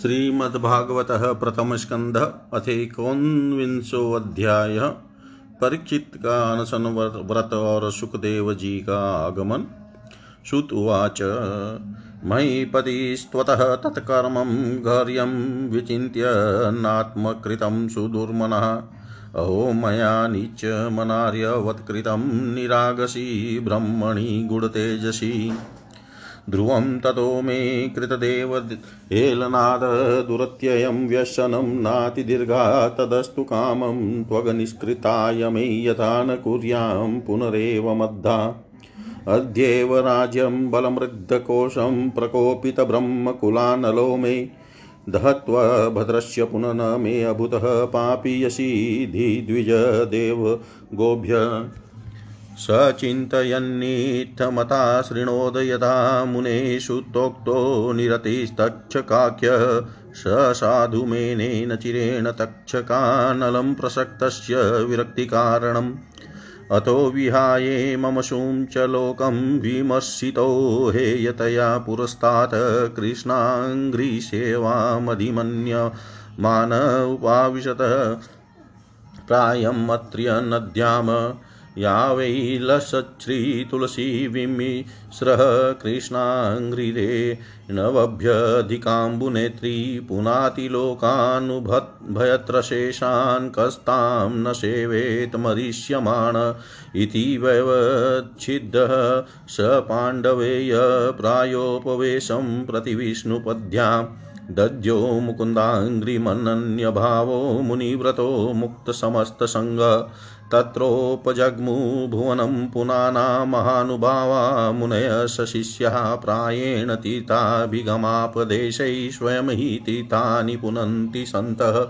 श्रीमद्भागवत प्रथम स्कंध अथेकोनविंशोऽध्याय परीक्षित का अनशन व्रत और सुखदेव जी का आगमन श्रुत उवाच महीपतिस्त्वतः तत्कर्मं गौर्यं विचिन्त्य नात्मकृतं सुदुर्मनः। अहो, मया नीचमनार्यवत्कृतं निरागसी ब्रह्मणि गुडतेजसी ध्रुवं ततो मे कृतदेव हेलनाद दुरत्ययं व्यसनं नातिदीर्घा तदस्तु कामं त्वगनिष्कृताय मे यथा न कुर्यां पुनरेव मद्धा। अद्येव राज्यं बलमृद्धकोशं प्रकोपितब्रह्मकुलानलो मे। दहत्वा भद्रस्य पुनः मे अभूतः पापीयसी द्विजदेव गोभ्य सचिन्तयन्नित्थमता शृणोद यदा मुनेषु तोक्तो निरतिस्तक्षकाख्य स साधुमेनेन चिरेण तक्षकानलं प्रसक्तस्य विरक्तिकारणम्। अतो विहाये मम शूं च लोकं विमर्शितो हेयतया पुरस्तात् कृष्णाङ्घ्रिसेवामधिमन्यमान उपाविशत। प्रायमत्र्यनद्याम या वै लसच्छ्रीतुलसी विमिश्रः कृष्णाङ्घ्रिरेणवभ्यधिकाम्बुनेत्री पुनातिलोकानुभयत्रशेषान् कस्तां न सेवेत् मरिष्यमाण इति वैवच्छिद्दः स पाण्डवेय प्रायोपवेशं प्रति विष्णुपद्भ्याम् दद्यो मुकुन्दाङ्घ्रिमनन्यभावो मुनिव्रतो मुक्तसमस्तसङ्ग तत्रोपजग्मु भुवनं पुनाना महानुभावा मुनय सशिष्याः प्रायेण तीर्थाभिगमापदेशैः स्वयं हि तीर्थानि पुनन्ति सन्तः।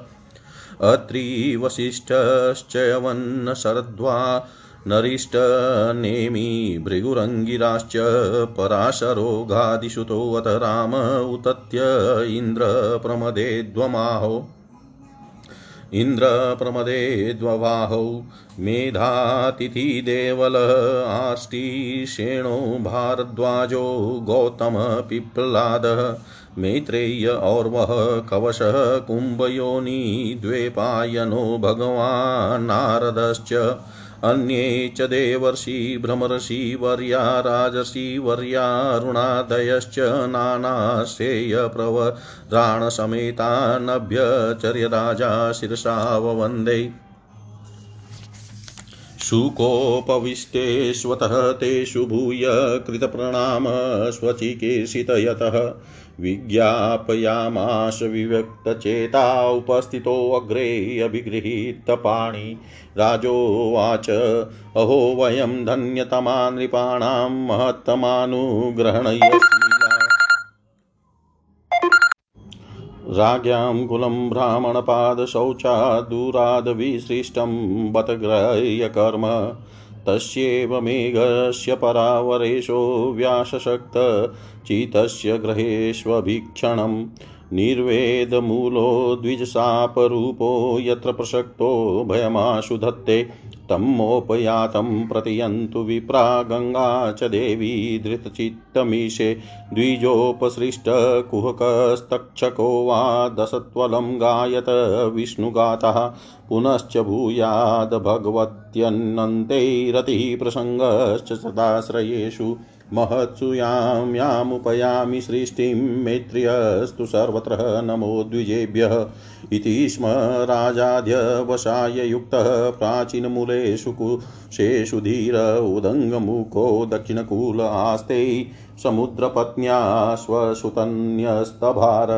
अत्रिवसिष्ठश्चयवन्नशरद्वा नरिष्टनेमि भृगुरङ्गिराश्च पराशरोगादिशुतोऽथ राम उतत्य इन्द्रप्रमदेद्वमाहो इन्द्रप्रमदेद्ववाहौ मेधातिथिदेवलः आष्टीषेणो भारद्वाजो गौतमपिप्लादः मैत्रेय्य और्वः कवशः कुम्भयोनि द्वेपायनो भगवान् नारदश्च। अन्ये च देवर्षि भ्रमर्षिवर्या राजर्षिवर्यारुणादयश्च नानाश्रेयप्रवराणसमेता नभ्यचर्य राजा शिरसा ववन्दे। शुकोपविष्टेष्वतः तेषु भूय कृतप्रणाम स्वचिकीर्षितयतः। विज्ञापयामाश विव्यक्तचेता उपस्थितोऽग्रे अभिगृहीतपाणि राजोवाच अहो वयं धन्यतमा नृपाणां महत्तमानुग्रहणयशीला राज्ञां कुलं ब्राह्मणपादशौचादूरादविसृष्टं बत ग्रह्यकर्म तस्यैव मेघस्य परावरेशो व्यासशक्तचितस्य ग्रहेष्वभीक्षणम्। निर्वेदमूलो द्विजशापरूपो यत्र प्रसक्तो भयमाशु तमोपयातं प्रतियन्तु विप्रा गङ्गा च देवी धृतचित्तमीशे, द्विजोपसृष्टकुहकस्तक्षको वा दशत्वलं गायत विष्णुगातः पुनश्च भूयाद् भगवत्यन्नन्ते रतिः प्रसङ्गश्च सदाश्रयेषु महत्सु यां यामुपयामि सृष्टिं मैत्र्यस्तु सर्वत्र नमो द्विजेभ्यः। इति स्म राजाद्यवसाय युक्तः प्राचीनमूलेषु कुशेषु धीर उदङ्गमुखो दक्षिणकूल आस्ते समुद्रपत्न्या स्वसुतन्यस्तभार।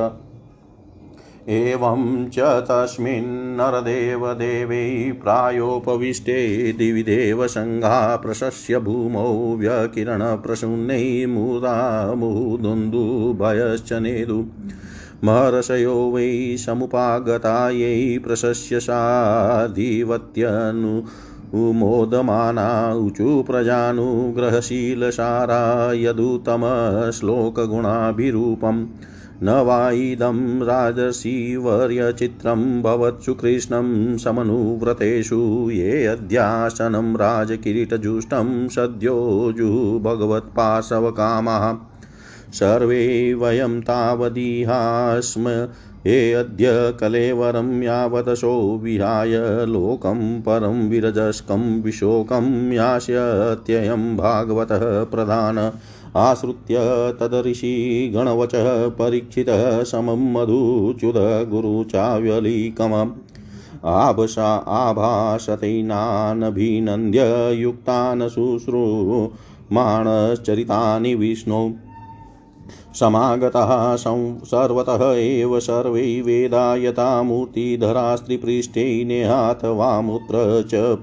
एवं च तस्मिन्नरदेवदेवै प्रायोपविष्टे दिवि देवसङ्घा प्रशस्य भूमौ व्यकिरणप्रसूनै मुदा मुहुदुन्दुभयश्च नेदु। महर्षयो वै समुपागतायै प्रशस्य साधिवत्यनु मोदमाना ऊचु प्रजानुग्रहशीलसारा यदुतमश्लोकगुणाभिरूपम् न वा इदं राजसीवर्यचित्रं भवत्सु कृष्णं समनुव्रतेषु ये अध्यासनं राजकिरीटजुष्टं सद्यो जुः सर्वे वयं तावदिहास्म हे अद्य कलेवरं यावदशो विहाय लोकं परं विरजस्कं विशोकं यास्यत्ययं भागवतः प्रधान। आश्रित्य तदऋषि गणवचः परीक्षितः समं मधुच्युत गुरुचाव्यलीकमम् आभसा आभासतैनानभिनन्द्य युक्तान् शुश्रूमाणश्चरितानि विष्णौ। समागतः सर्वतः एव सर्वै वेदा यथा मूर्तिधरा स्त्रीपृष्ठे नेहाथवामुत्र च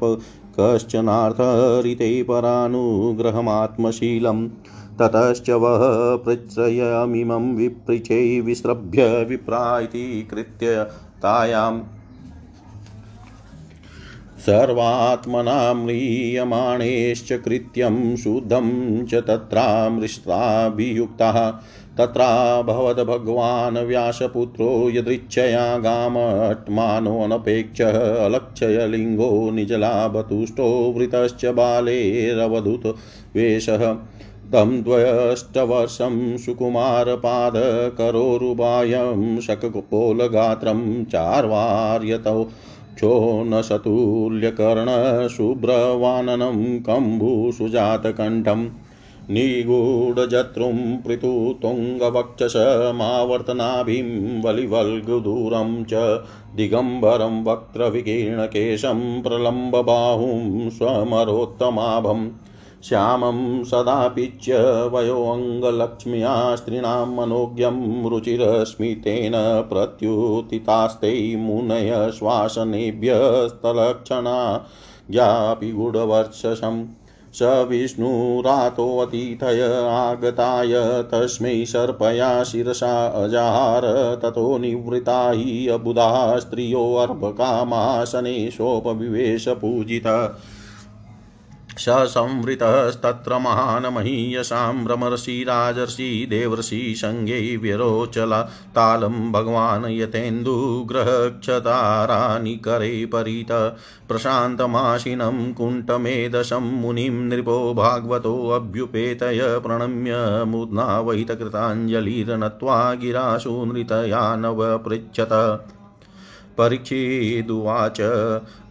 कश्चनार्थरिते परानुग्रहमात्मशीलम्। ततश्च वः पृच्छयमिमं विपृचै विसृभ्य विप्रा इति कृत्य तायाम् सर्वात्मना म्रियमाणेश्च कृत्यं शुद्धं च तत्रामृष्टाभियुक्तः। तत्राभवद् भगवान् व्यासपुत्रो यदृच्छया गामट्मानोऽनपेक्षः अलक्षयलिङ्गो निजलाभतुष्टो वृतश्च बालेरवधूत वेशः तं द्वयष्टवर्षं सुकुमारपादकरोरुबायं शकपोलगात्रं चार्वार्यतौ क्षोणशतुल्यकर्णशुभ्रवाननं कम्बुसुजातकण्ठं निगूढजत्रुं पृथुतुङ्गवक्षसमावर्तनाभिं वलिवल्गुदूरं च दिगम्बरं वक्त्रविकीर्णकेशं प्रलम्बबाहुं स्वमरोत्तमाभम् श्यामं सदापिच्य वयोऽङ्गलक्ष्म्या स्त्रीणां मनोज्ञं रुचिरस्मितेन प्रत्युतितास्ते मुनय श्वासनेभ्यस्तलक्षणा ज्ञापि गूढवर्चसम् स विष्णुरातोऽतिथय आगताय तस्मै सर्पया शिरसा अजाहार ततो निवृत्ता हि अबुधा स्त्रियोऽर्भकामासनेशोपविवेशपूजिता स संवृतस्तत्र महान् महीयसां भ्रमर्षि राजर्षि देवर्षि सङ्गे व्यरोचला तालं भगवान् यतेन्दुग्रहक्षतारानिकरे परित प्रशान्तमाशिनं कुण्ठमेधशं मुनिं नृपो भागवतोऽभ्युपेतय प्रणम्य मुद्ना वहितकृताञ्जलिर्नत्वा गिराशु नृतया नवपृच्छत परीक्षिदुवाच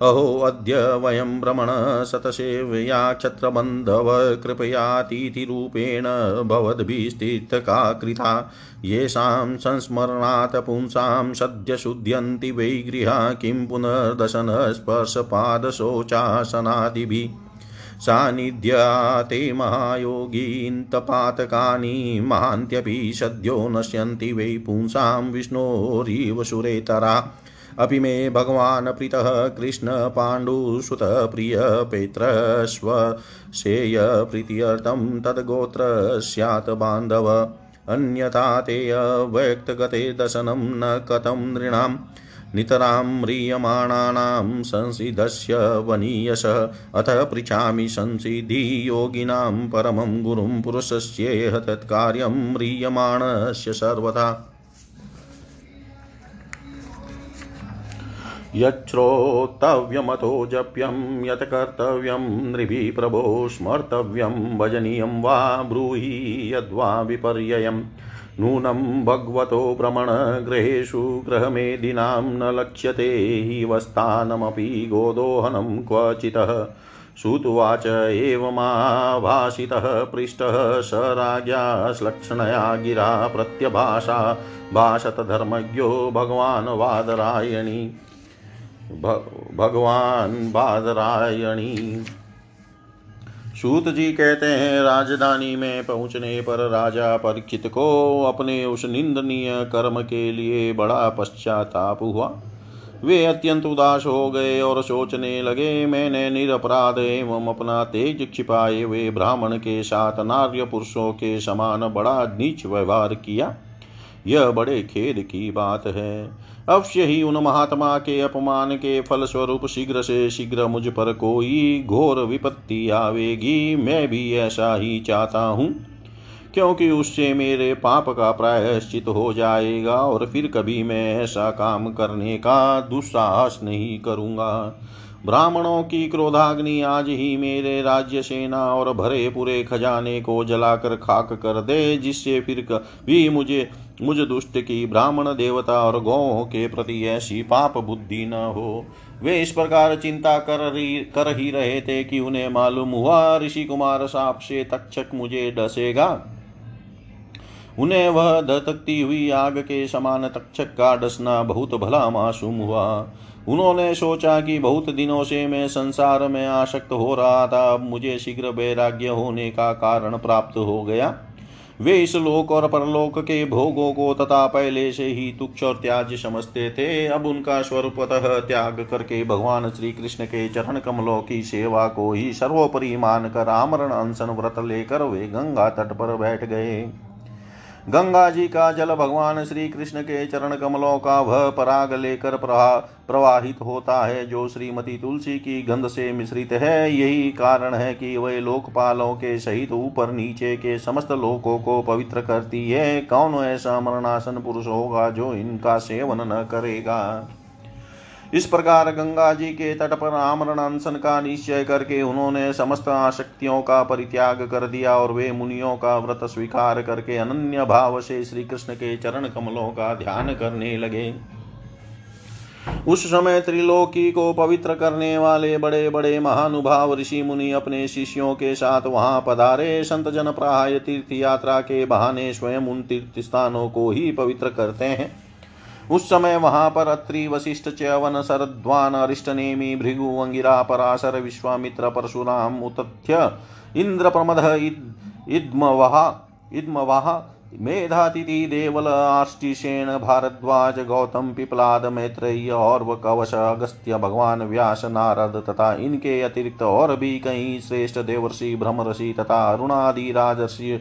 अहो, अद्य वयं भ्रमण शतसेवया क्षत्रबन्धव कृपयातिथिरूपेण भवद्भिस्तीर्थका कृता येषां संस्मरणात् पुंसां सद्य शुध्यन्ति वै गृहा किं पुनर्दशनस्पर्शपादशोचासनादिभिः। सान्निध्याते महायोगीन्तपातकानि महान्त्यपि सद्यो नश्यन्ति वै पुंसां विष्णोरिव सुरेतरा। अपि मे भगवान् प्रीतः कृष्णपाण्डुसुतप्रियपेत्रस्वशेयप्रीत्यर्थं तद्गोत्र स्यात् बान्धव। अन्यथा ते दशनं न कथं नृणाम् नितरां म्रियमाणानां संसिधस्य वनीयस अथ पृच्छामि संसिद्धियोगिनां परमं गुरुं पुरुषस्येह तत्कार्यं म्रियमाणस्य सर्वथा। यच्छ्रोतव्यमतो जप्यं यत् कर्तव्यं नृभिः प्रभो स्मर्तव्यं भजनीयं वा ब्रूहि यद्वा विपर्ययम् नूनं भगवतो भ्रमणगृहेषु गृहमेदिनां न लक्ष्यते हि वस्तानमपि गोदोहनं क्वचितः। श्रुत्वाच एवमाभाषितः पृष्टः स राज्ञा श्लक्षणया गिरा प्रत्यभाषा। भाषत धर्मज्ञो भगवान् वादरायणी। भगवान बादरायणी। सूत जी कहते हैं, राजधानी में पहुँचने पर राजा परीक्षित को अपने उस निंदनीय कर्म के लिए बड़ा पश्चाताप हुआ। वे अत्यंत उदास हो गए और सोचने लगे, मैंने निरपराध एवं अपना तेज छिपाए हुए ब्राह्मण के साथ नार्य पुरुषों के समान बड़ा नीच व्यवहार किया। यह बड़े खेद की बात है। अवश्य ही उन महात्मा के अपमान के फल स्वरूप शीघ्र से शीघ्र मुझ पर कोई घोर विपत्ति आवेगी। मैं भी ऐसा ही चाहता हूँ, क्योंकि उससे मेरे पाप का प्रायश्चित हो जाएगा और फिर कभी मैं ऐसा काम करने का दुस्साहस नहीं करूँगा। ब्राह्मणों की क्रोधाग्नि आज ही मेरे राज्य सेना और भरे पूरे खजाने को जलाकर खाक कर दे, जिससे फिर भी मुझे, मुझ दुष्ट की ब्राह्मण देवता और गौों के प्रति ऐसी पाप बुद्धि न हो। वे इस प्रकार चिंता कर रही कर ही रहे थे कि उन्हें मालूम हुआ ऋषि कुमार साप से तक्षक मुझे डसेगा। उन्हें वह धतकती हुई आग के समान तक्षक का डसना बहुत भला मासूम हुआ। उन्होंने सोचा कि बहुत दिनों से मैं संसार में आसक्त हो रहा था, अब मुझे शीघ्र वैराग्य होने का कारण प्राप्त हो गया। वे इस लोक और परलोक के भोगों को तथा पहले से ही तुक्ष और त्याज समझते थे। अब उनका स्वरूपतः त्याग करके भगवान श्री कृष्ण के चरण कमलों की सेवा को ही सर्वोपरि मानकर आमरण अनशन व्रत लेकर वे गंगा तट पर बैठ गए। गंगा जी का जल भगवान श्री कृष्ण के चरण कमलों का वह पराग लेकर प्रवाहित होता है, जो श्रीमती तुलसी की गंध से मिश्रित है। यही कारण है कि वह लोकपालों के सहित ऊपर नीचे के समस्त लोकों को पवित्र करती है। कौन ऐसा मरणासन पुरुष होगा जो इनका सेवन न करेगा? इस प्रकार गंगा जी के तट पर आमरण अनशन का निश्चय करके उन्होंने समस्त आशक्तियों का परित्याग कर दिया और वे मुनियों का व्रत स्वीकार करके अनन्य भाव से श्री कृष्ण के चरण कमलों का ध्यान करने लगे। उस समय त्रिलोकी को पवित्र करने वाले बड़े बड़े महानुभाव ऋषि मुनि अपने शिष्यों के साथ वहाँ पधारे। संत जन प्राय तीर्थ यात्रा के बहाने स्वयं उन तीर्थ स्थानों को ही पवित्र करते हैं। उस समय वहाँ पर अत्रि वशिष्ठ च्यवन शरद्वान अरिष्ट नेमी भृगु अंगिरा पराशर विश्वामित्र परशुराम उतथ्य इंद्र प्रमद इद्मवहा मेधातिथि देवल आष्टिशेन भारद्वाज गौतम पिपलाद मैत्रेय और कवश अगस्त्य भगवान व्यास नारद तथा इनके अतिरिक्त और भी कई श्रेष्ठ देवर्षि भ्रमर्षि तथा अरुणादि राजर्षि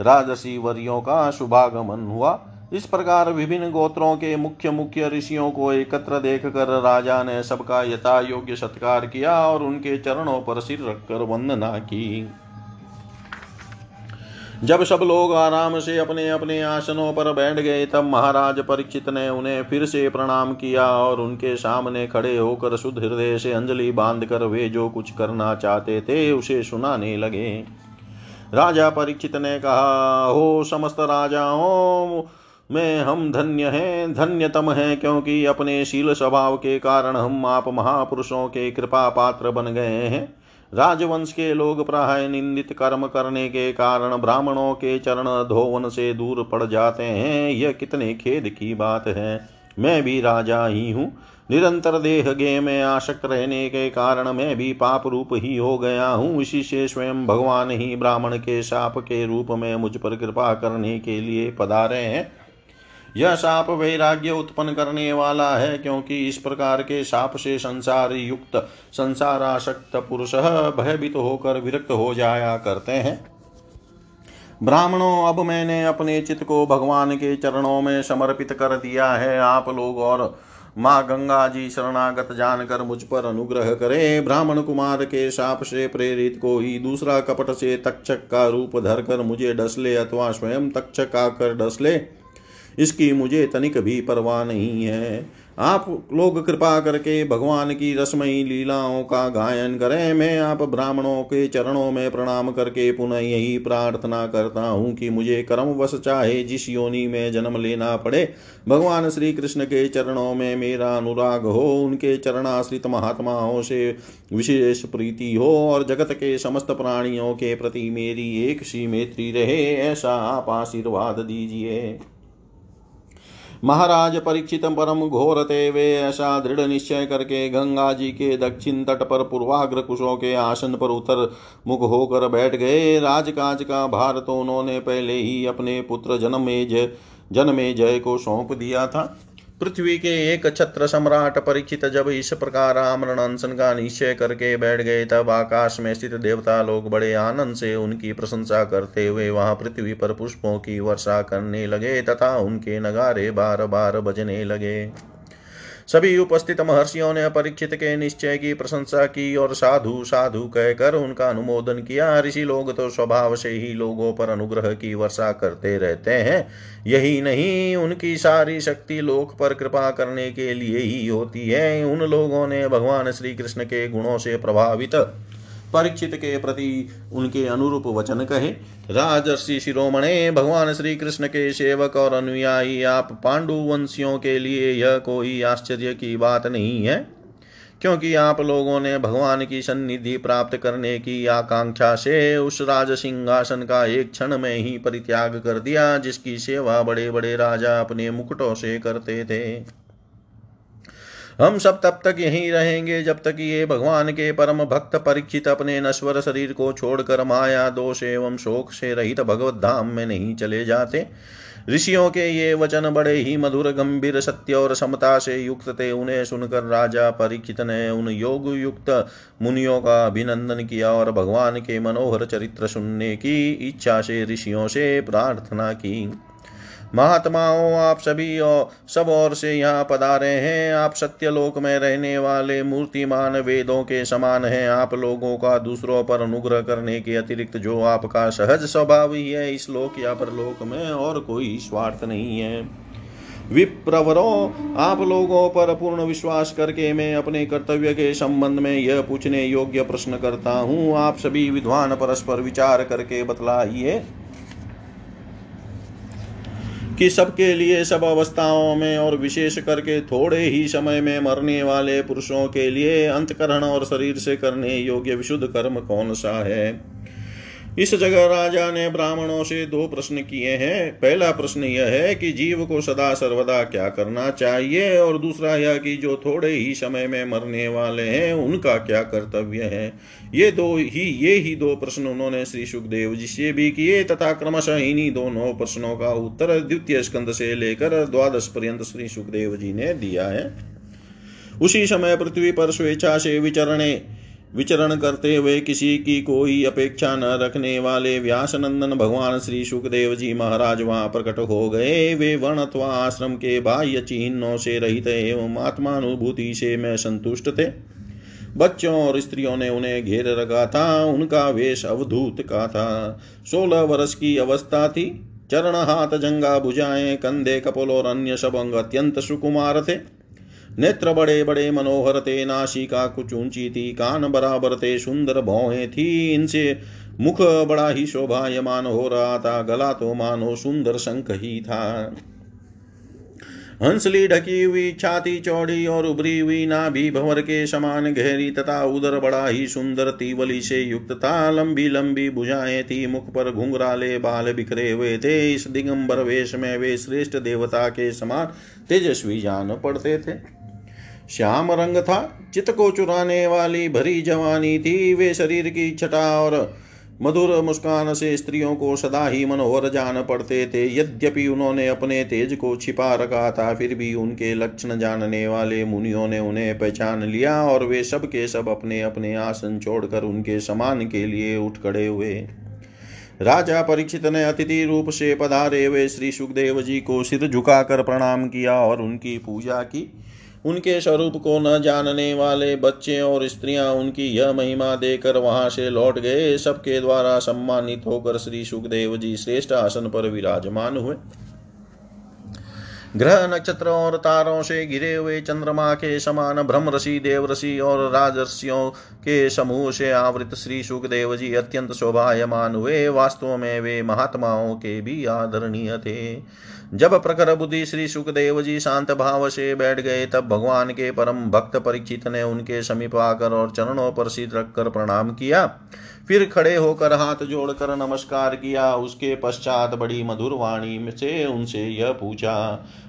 राजर्षि वर्यों का शुभागमन हुआ। इस प्रकार विभिन्न गोत्रों के मुख्य मुख्य ऋषियों को एकत्र देख कर राजा ने सबका यथा योग्य सत्कार किया और उनके चरणों पर सिर रखकर वंदना की। जब सब लोग आराम से अपने अपने आसनों पर बैठ गए, तब महाराज परीक्षित ने उन्हें फिर से प्रणाम किया और उनके सामने खड़े होकर शुद्ध हृदय से अंजलि बांधकर वे जो कुछ करना चाहते थे उसे सुनाने लगे। राजा परीक्षित ने कहा, हो समस्त राजाओं में हम धन्य हैं, धन्यतम हैं, क्योंकि अपने शील स्वभाव के कारण हम आप महापुरुषों के कृपा पात्र बन गए हैं। राजवंश के लोग प्राय निंदित कर्म करने के कारण ब्राह्मणों के चरण धोवन से दूर पड़ जाते हैं। यह कितने खेद की बात है। मैं भी राजा ही हूँ। निरंतर देह गे में आशक्त रहने के कारण मैं भी पाप रूप ही हो गया हूँ। इसी से स्वयं भगवान ही ब्राह्मण के शाप के रूप में मुझ पर कृपा करने के लिए पधारे हैं। यह साप वैराग्य उत्पन्न करने वाला है, क्योंकि इस प्रकार के साप से संसार युक्त संसार आसक्त पुरुष भयभीत होकर विरक्त हो जाया करते हैं। ब्राह्मणों, अब मैंने अपने चित्त को भगवान के चरणों में समर्पित कर दिया है। आप लोग और माँ गंगा जी शरणागत जानकर मुझ पर अनुग्रह करे। ब्राह्मण कुमार के साप से प्रेरित को ही दूसरा कपट से तक्षक का रूप धरकर मुझे डस ले अथवा स्वयं तक्षक आकर डस ले। इसकी मुझे तनिक भी परवाह नहीं है। आप लोग कृपा करके भगवान की रसमयी लीलाओं का गायन करें। मैं आप ब्राह्मणों के चरणों में प्रणाम करके पुनः यही प्रार्थना करता हूँ कि मुझे कर्मवश चाहे जिस योनि में जन्म लेना पड़े, भगवान श्री कृष्ण के चरणों में मेरा अनुराग हो, उनके चरणाश्रित महात्माओं से विशेष प्रीति हो और जगत के समस्त प्राणियों के प्रति मेरी एक सी मैत्री रहे, ऐसा आप आशीर्वाद दीजिए। महाराज परीक्षित परम घोरते वे ऐसा दृढ़ निश्चय करके गंगा जी के दक्षिण तट पर पूर्वाग्र कुशों के आसन पर उतर मुख होकर बैठ गए। राजकाज का भार तो उन्होंने पहले ही अपने पुत्र जन्मेज जन्मे जय को सौंप दिया था। पृथ्वी के एक छत्र सम्राट परीक्षित जब इस प्रकार आमरण अनशन का निश्चय करके बैठ गए, तब आकाश में स्थित देवता लोग बड़े आनंद से उनकी प्रशंसा करते हुए वहाँ पृथ्वी पर पुष्पों की वर्षा करने लगे तथा उनके नगारे बार बार बजने लगे। सभी उपस्थित महर्षियों ने परीक्षित के निश्चय की प्रशंसा की और साधु साधु कहकर उनका अनुमोदन किया। ऋषि लोग तो स्वभाव से ही लोगों पर अनुग्रह की वर्षा करते रहते हैं। यही नहीं, उनकी सारी शक्ति लोक पर कृपा करने के लिए ही होती है। उन लोगों ने भगवान श्री कृष्ण के गुणों से प्रभावित परीक्षित के प्रति उनके अनुरूप वचन कहे, राजर्षि शिरोमणे, भगवान श्री कृष्ण के सेवक और अनुयायी आप पांडुवंशियों के लिए यह कोई आश्चर्य की बात नहीं है, क्योंकि आप लोगों ने भगवान की सन्निधि प्राप्त करने की आकांक्षा से उस राज सिंहासन का एक क्षण में ही परित्याग कर दिया, जिसकी सेवा बड़े बड़े राजा अपने मुकुटों से करते थे। हम सब तब तक यहीं रहेंगे जब तक ये भगवान के परम भक्त परीक्षित अपने नश्वर शरीर को छोड़कर माया, दोष एवं शोक से रहित भगवत धाम में नहीं चले जाते। ऋषियों के ये वचन बड़े ही मधुर, गंभीर, सत्य और समता से युक्त थे। उन्हें सुनकर राजा परीक्षित ने उन योग युक्त मुनियों का अभिनंदन किया और भगवान के मनोहर चरित्र सुनने की इच्छा से ऋषियों से प्रार्थना की। महात्माओं, आप सभी और सब ओर से यहाँ पधारे हैं। आप सत्यलोक में रहने वाले मूर्तिमान वेदों के समान हैं। आप लोगों का दूसरों पर अनुग्रह करने के अतिरिक्त जो आपका सहज स्वभाव ही है, इस लोक या परलोक में और कोई स्वार्थ नहीं है। विप्रवरो, आप लोगों पर पूर्ण विश्वास करके मैं अपने कर्तव्य के संबंध में यह पूछने योग्य प्रश्न करता हूँ। आप सभी विद्वान परस्पर विचार करके बतलाइए। कि सबके लिए सब अवस्थाओं में और विशेष करके थोड़े ही समय में मरने वाले पुरुषों के लिए अंतकरण और शरीर से करने योग्य विशुद्ध कर्म कौन सा है? इस जगह राजा ने ब्राह्मणों से दो प्रश्न किए हैं। पहला प्रश्न यह है कि जीव को सदा सर्वदा क्या करना चाहिए? और दूसरा यह कि जो थोड़े ही समय में मरने वाले हैं, उनका क्या कर्तव्य है? ये दो ही, ये ही दो प्रश्न उन्होंने श्री सुखदेव जी से भी किए, तथा क्रमशः इन्हीं दोनों प्रश्नों का उत्तर द्वितीय स्कंद से लेकर द्वादश पर्यंत श्री सुखदेव जी ने दिया है। उसी समय पृथ्वी पर स्वेच्छा से विचरणे विचरण करते हुए किसी की कोई अपेक्षा न रखने वाले व्यास नंदन भगवान श्री सुखदेव जी महाराज वहाँ प्रकट हो गए। वे वर्ण अथवा आश्रम के बाह्य चिन्हों से रहित एवं आत्मानुभूति से मैं संतुष्ट थे। बच्चों और स्त्रियों ने उन्हें घेर रखा था, उनका वेश अवधूत का था। सोलह वर्ष की अवस्था थी। चरण हाथ जंगा भुजाएँ कंधे कपोल और अन्य सब अंग अत्यंत सुकुमार थे। नेत्र बड़े बड़े मनोहर थे नाशिका कुछ ऊँची थी कान बराबर थे सुंदर भौहें थी, इनसे मुख बड़ा ही शोभायमान हो रहा था, गला तो मानो सुंदर शंख ही था। हंसली ढकी हुई छाती चौड़ी और उभरी हुई नाभि भंवर के समान गहरी तथा उदर बड़ा ही सुंदर तीवली से युक्त था लंबी लंबी भुजाएँ थी, मुख पर घुंघराले बाल बिखरे हुए थे, इस दिगंबर वेश में वे श्रेष्ठ देवता के समान तेजस्वी जान पड़ते थे। श्याम रंग था चित को चुराने वाली भरी जवानी थी वे शरीर की छटा और मधुर मुस्कान से स्त्रियों को सदा ही मनोहर जान पड़ते थे। यद्यपि उन्होंने अपने तेज को छिपा रखा था, फिर भी उनके लक्षण जानने वाले मुनियों ने उन्हें पहचान लिया और वे सब के सब अपने अपने आसन छोड़कर उनके समान के लिए उठ खड़े हुए। राजा परीक्षित ने अतिथि रूप से पधारे। हुए श्री सुखदेव जी को सिर झुकाकर प्रणाम किया और उनकी पूजा की। उनके स्वरूप को न जानने वाले बच्चे और स्त्रियाँ उनकी यह महिमा देकर वहाँ से लौट गए। सबके द्वारा सम्मानित होकर श्री सुखदेव जी श्रेष्ठ आसन पर विराजमान हुए। ग्रह नक्षत्र और तारों से घिरे हुए चंद्रमा के समान ब्रह्म ऋषि देव ऋषि और राजर्षियों के समूह से आवृत श्री सुखदेव जी अत्यंत शोभायमान हुए। वास्तव में वे महात्माओं के भी आदरणीय थे। जब प्रखर बुद्धि श्री सुखदेव जी शांत भाव से बैठ गए, तब भगवान के परम भक्त परीक्षित ने उनके समीप आकर और चरणों पर सिर रखकर प्रणाम किया। फिर खड़े होकर हाथ जोड़कर नमस्कार किया। उसके पश्चात बड़ी मधुर वाणी से उनसे यह पूछा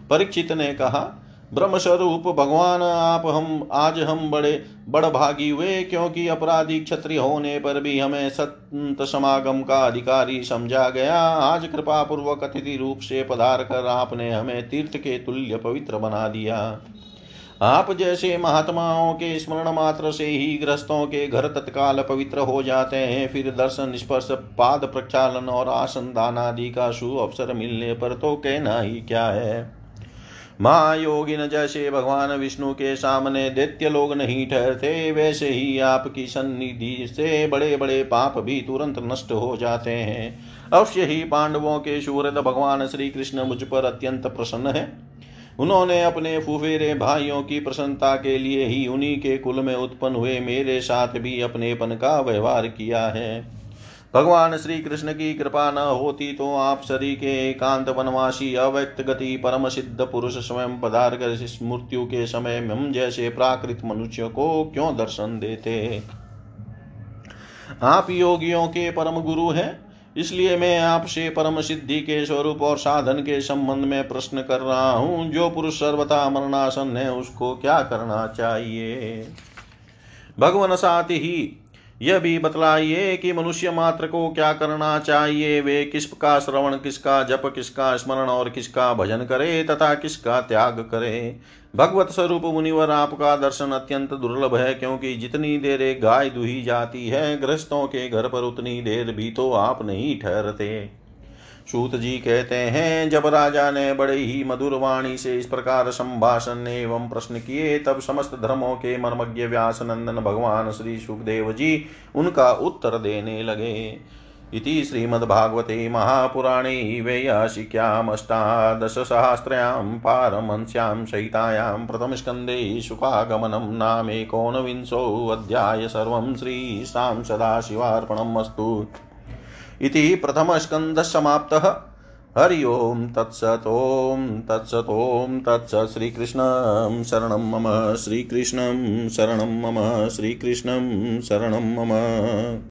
परीक्षित ने कहा, ब्रह्मस्वरूप भगवान, आप हम, आज हम बड़े बड़ भागी हुए, क्योंकि अपराधी क्षत्रिय होने पर भी हमें संत समागम का अधिकारी समझा गया। आज कृपा पूर्वक अतिथि रूप से पधार कर आपने हमें तीर्थ के तुल्य पवित्र बना दिया। आप जैसे महात्माओं के स्मरण मात्र से ही ग्रस्तों के घर तत्काल पवित्र हो जाते हैं। फिर दर्शन, स्पर्श, पाद प्रक्षालन और आसन दान आदि का शुभ अवसर मिलने पर तो कहना ही क्या है? महायोगिन जैसे भगवान विष्णु के सामने दैत्य लोग नहीं ठहरते, वैसे ही आपकी सन्निधि से बड़े बड़े पाप भी तुरंत नष्ट हो जाते हैं। अवश्य ही पांडवों के शूरद भगवान श्री कृष्ण मुझ पर अत्यंत प्रसन्न है। उन्होंने अपने फुफेरे भाइयों की प्रसन्नता के लिए ही उन्हीं के कुल में उत्पन्न हुए मेरे साथ भी अपनेपन का व्यवहार किया है। भगवान श्री कृष्ण की कृपा न होती तो आप शरीर के एकांत वनवासी, अव्यक्त गति, परम सिद्ध पुरुष स्वयं पदार्थ कर इस मृत्यु के समय हम जैसे प्राकृत मनुष्य को क्यों दर्शन देते? आप योगियों के परम गुरु हैं, इसलिए मैं आपसे परम सिद्धि के स्वरूप और साधन के संबंध में प्रश्न कर रहा हूँ, जो पुरुष सर्वथा मरणासन है, उसको क्या करना चाहिए? भगवान साथ ही यह भी बतलाइए कि मनुष्य मात्र को क्या करना चाहिए? वे किसका श्रवण, किसका जप, किसका स्मरण और किसका भजन करे तथा किसका त्याग करे? भगवत स्वरूप मुनिवर आपका दर्शन अत्यंत दुर्लभ है, क्योंकि जितनी देर एक गाय दुही जाती है, गृहस्थों के घर पर उतनी देर भी तो आप नहीं ठहरते। सूत जी कहते हैं, जब राजा ने बड़े ही मधुर वाणी से इस प्रकार संभाषण एवं प्रश्न किए, तब समस्त धर्मों के मर्मज्ञ व्यास नंदन भगवान श्री सुखदेव जी उनका उत्तर देने लगे। इति श्रीमद्भागवते महापुराणे वेयाशिक्यामष्टादशसहस्रयां पारमंस्यां सहितायां प्रथमस्कन्धे शुकागमनं नामेकोनविंशोऽध्याय सर्वं श्रीशां सदाशिवार्पणम् अस्तु। इति प्रथमस्कन्धः हरि ओं तत्सत् तत्सत् तत्सत् श्रीकृष्णं शरणं मम श्रीकृष्णं शरणं मम श्रीकृष्णं शरणं मम।